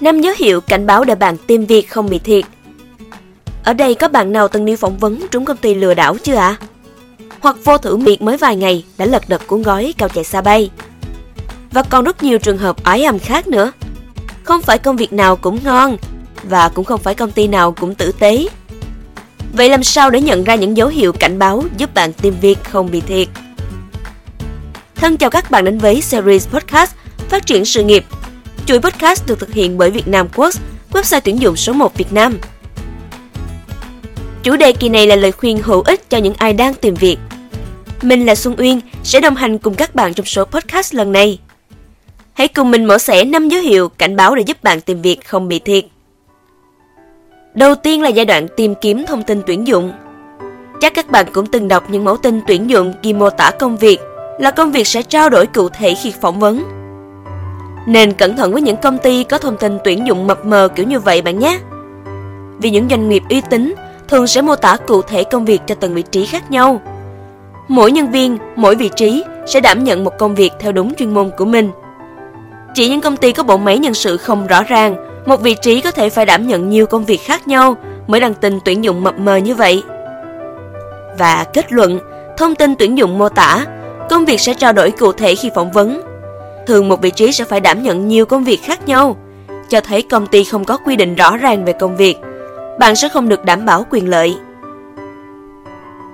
Năm dấu hiệu cảnh báo để bạn tìm việc không bị thiệt. Ở đây có bạn nào từng đi phỏng vấn trúng công ty lừa đảo chưa ạ? À? Hoặc vô thử việc mới vài ngày đã lật đật cuốn gói cao chạy xa bay. Và còn rất nhiều trường hợp ái ầm khác nữa. Không phải công việc nào cũng ngon và cũng không phải công ty nào cũng tử tế. Vậy làm sao để nhận ra những dấu hiệu cảnh báo giúp bạn tìm việc không bị thiệt? Thân chào các bạn đến với series podcast Phát triển sự nghiệp. Chuỗi podcast được thực hiện bởi Việt Nam Quốc, website tuyển dụng số 1 Việt Nam. Chủ đề kỳ này là lời khuyên hữu ích cho những ai đang tìm việc. Mình là Xuân Uyên, sẽ đồng hành cùng các bạn trong số podcast lần này. Hãy cùng mình mở sẻ 5 dấu hiệu cảnh báo để giúp bạn tìm việc không bị thiệt. Đầu tiên là giai đoạn tìm kiếm thông tin tuyển dụng. Chắc các bạn cũng từng đọc những mẫu tin tuyển dụng ghi mô tả công việc là công việc sẽ trao đổi cụ thể khi phỏng vấn. Nên cẩn thận với những công ty có thông tin tuyển dụng mập mờ kiểu như vậy bạn nhé. Vì những doanh nghiệp uy tín thường sẽ mô tả cụ thể công việc cho từng vị trí khác nhau. Mỗi nhân viên, mỗi vị trí sẽ đảm nhận một công việc theo đúng chuyên môn của mình. Chỉ những công ty có bộ máy nhân sự không rõ ràng, một vị trí có thể phải đảm nhận nhiều công việc khác nhau mới đăng tin tuyển dụng mập mờ như vậy. Và kết luận, thông tin tuyển dụng mô tả, công việc sẽ trao đổi cụ thể khi phỏng vấn. Thường một vị trí sẽ phải đảm nhận nhiều công việc khác nhau, cho thấy công ty không có quy định rõ ràng về công việc – bạn sẽ không được đảm bảo quyền lợi.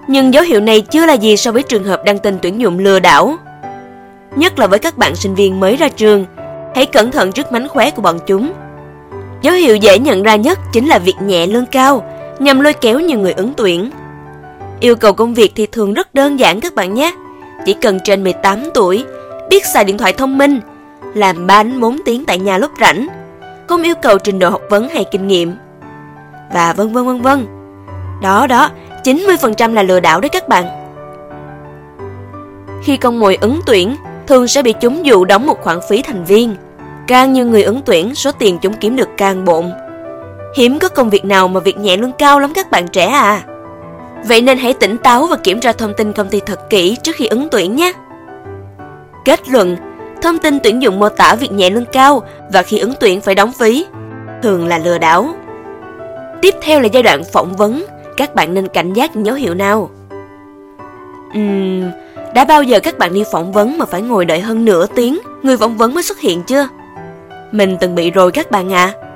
Nhưng dấu hiệu này chưa là gì so với trường hợp đăng tin tuyển dụng lừa đảo. Nhất là với các bạn sinh viên mới ra trường, hãy cẩn thận trước mánh khóe của bọn chúng. Dấu hiệu dễ nhận ra nhất chính là việc nhẹ lương cao, nhằm lôi kéo nhiều người ứng tuyển. Yêu cầu công việc thì thường rất đơn giản các bạn nhé. Chỉ cần trên 18 tuổi, biết xài điện thoại thông minh, làm 3 4 tiếng tại nhà lúc rảnh, không yêu cầu trình độ học vấn hay kinh nghiệm và vân vân vân vân. Đó đó, 90% là lừa đảo đấy các bạn. Khi con mồi ứng tuyển, thường sẽ bị chúng dụ đóng một khoản phí thành viên. Càng nhiều người ứng tuyển, số tiền chúng kiếm được càng bộn. Hiếm có công việc nào mà việc nhẹ lương cao lắm các bạn trẻ à. Vậy nên hãy tỉnh táo và kiểm tra thông tin công ty thật kỹ trước khi ứng tuyển nhé. Kết luận, thông tin tuyển dụng mô tả việc nhẹ lương cao và khi ứng tuyển phải đóng phí, thường là lừa đảo. Tiếp theo là giai đoạn phỏng vấn, các bạn nên cảnh giác những dấu hiệu nào? Uhm, đã bao giờ các bạn đi phỏng vấn mà phải ngồi đợi hơn nửa tiếng người phỏng vấn mới xuất hiện chưa? Mình từng bị rồi các bạn ạ. À.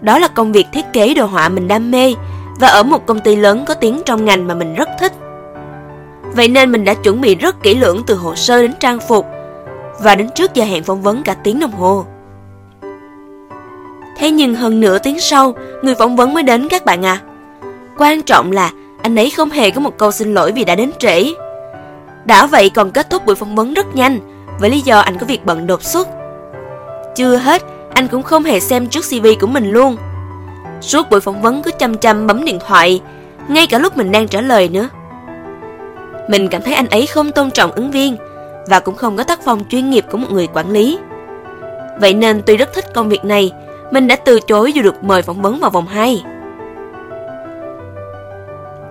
Đó là công việc thiết kế đồ họa mình đam mê và ở một công ty lớn có tiếng trong ngành mà mình rất thích. Vậy nên mình đã chuẩn bị rất kỹ lưỡng từ hồ sơ đến trang phục và đến trước giờ hẹn phỏng vấn cả tiếng đồng hồ. Thế nhưng hơn nửa tiếng sau, người phỏng vấn mới đến các bạn à. Quan trọng là anh ấy không hề có một câu xin lỗi vì đã đến trễ. Đã vậy còn kết thúc buổi phỏng vấn rất nhanh, với lý do anh có việc bận đột xuất. Chưa hết, anh cũng không hề xem trước CV của mình luôn. Suốt buổi phỏng vấn cứ chăm chăm bấm điện thoại, ngay cả lúc mình đang trả lời nữa. Mình cảm thấy anh ấy không tôn trọng ứng viên và cũng không có tác phong chuyên nghiệp của một người quản lý. Vậy nên tuy rất thích công việc này, mình đã từ chối dù được mời phỏng vấn vào vòng 2.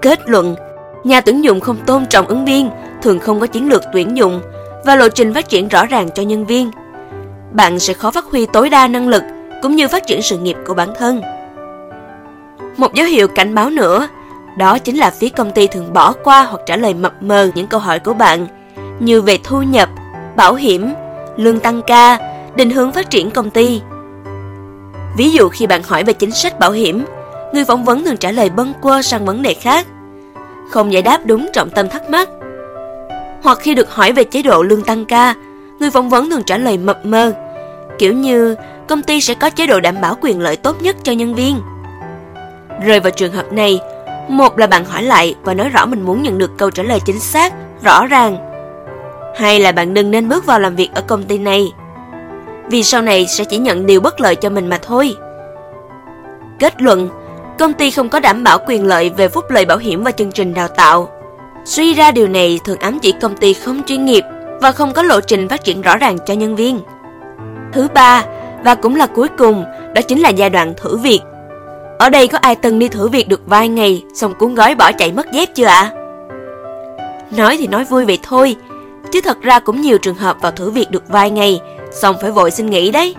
Kết luận, nhà tuyển dụng không tôn trọng ứng viên, thường không có chiến lược tuyển dụng và lộ trình phát triển rõ ràng cho nhân viên. Bạn sẽ khó phát huy tối đa năng lực cũng như phát triển sự nghiệp của bản thân. Một dấu hiệu cảnh báo nữa, đó chính là phía công ty thường bỏ qua hoặc trả lời mập mờ những câu hỏi của bạn, như về thu nhập, bảo hiểm, lương tăng ca, định hướng phát triển công ty. Ví dụ khi bạn hỏi về chính sách bảo hiểm, người phỏng vấn thường trả lời bâng quơ sang vấn đề khác, không giải đáp đúng trọng tâm thắc mắc. Hoặc khi được hỏi về chế độ lương tăng ca, người phỏng vấn thường trả lời mập mờ, kiểu như công ty sẽ có chế độ đảm bảo quyền lợi tốt nhất cho nhân viên. Rơi vào trường hợp này, một là bạn hỏi lại và nói rõ mình muốn nhận được câu trả lời chính xác, rõ ràng hay là bạn đừng nên bước vào làm việc ở công ty này vì sau này sẽ chỉ nhận điều bất lợi cho mình mà thôi. Kết luận, công ty không có đảm bảo quyền lợi về phúc lợi bảo hiểm và chương trình đào tạo. Suy ra điều này thường ám chỉ công ty không chuyên nghiệp và không có lộ trình phát triển rõ ràng cho nhân viên. Thứ ba, và cũng là cuối cùng, đó chính là giai đoạn thử việc. Ở đây có ai từng đi thử việc được vài ngày xong cuốn gói bỏ chạy mất dép chưa ạ? À? Nói thì nói vui vậy thôi, chứ thật ra cũng nhiều trường hợp vào thử việc được vài ngày xong phải vội xin nghỉ đấy.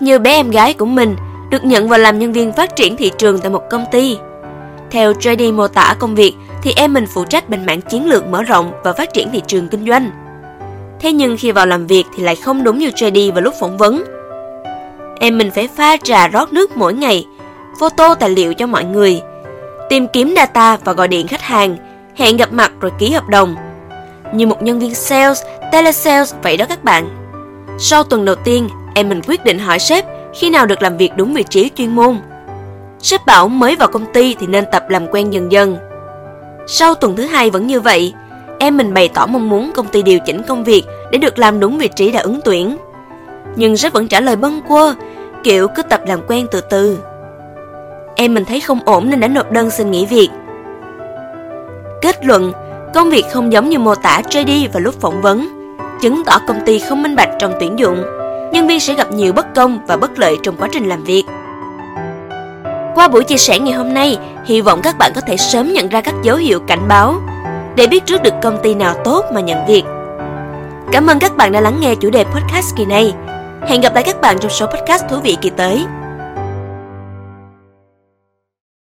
như bé em gái của mình được nhận vào làm nhân viên phát triển thị trường tại một công ty. Theo JD mô tả công việc thì em mình phụ trách bên mảng chiến lược mở rộng và phát triển thị trường kinh doanh. Thế nhưng khi vào làm việc thì lại không đúng như JD vào lúc phỏng vấn. Em mình phải pha trà rót nước mỗi ngày, photo tài liệu cho mọi người, tìm kiếm data và gọi điện khách hàng, hẹn gặp mặt rồi ký hợp đồng. Như một nhân viên sales, telesales vậy đó các bạn. Sau tuần đầu tiên, em mình quyết định hỏi sếp khi nào được làm việc đúng vị trí chuyên môn. Sếp bảo mới vào công ty thì nên tập làm quen dần dần. Sau tuần thứ hai vẫn như vậy, em mình bày tỏ mong muốn công ty điều chỉnh công việc để được làm đúng vị trí đã ứng tuyển. Nhưng sếp vẫn trả lời bâng quơ, kiểu cứ tập làm quen từ từ. Em mình thấy không ổn nên đã nộp đơn xin nghỉ việc. Kết luận, công việc không giống như mô tả JD vào lúc phỏng vấn, chứng tỏ công ty không minh bạch trong tuyển dụng. Nhân viên sẽ gặp nhiều bất công và bất lợi trong quá trình làm việc. Qua buổi chia sẻ ngày hôm nay, hy vọng các bạn có thể sớm nhận ra các dấu hiệu cảnh báo để biết trước được công ty nào tốt mà nhận việc. Cảm ơn các bạn đã lắng nghe chủ đề podcast kỳ này. Hẹn gặp lại các bạn trong số podcast thú vị kỳ tới.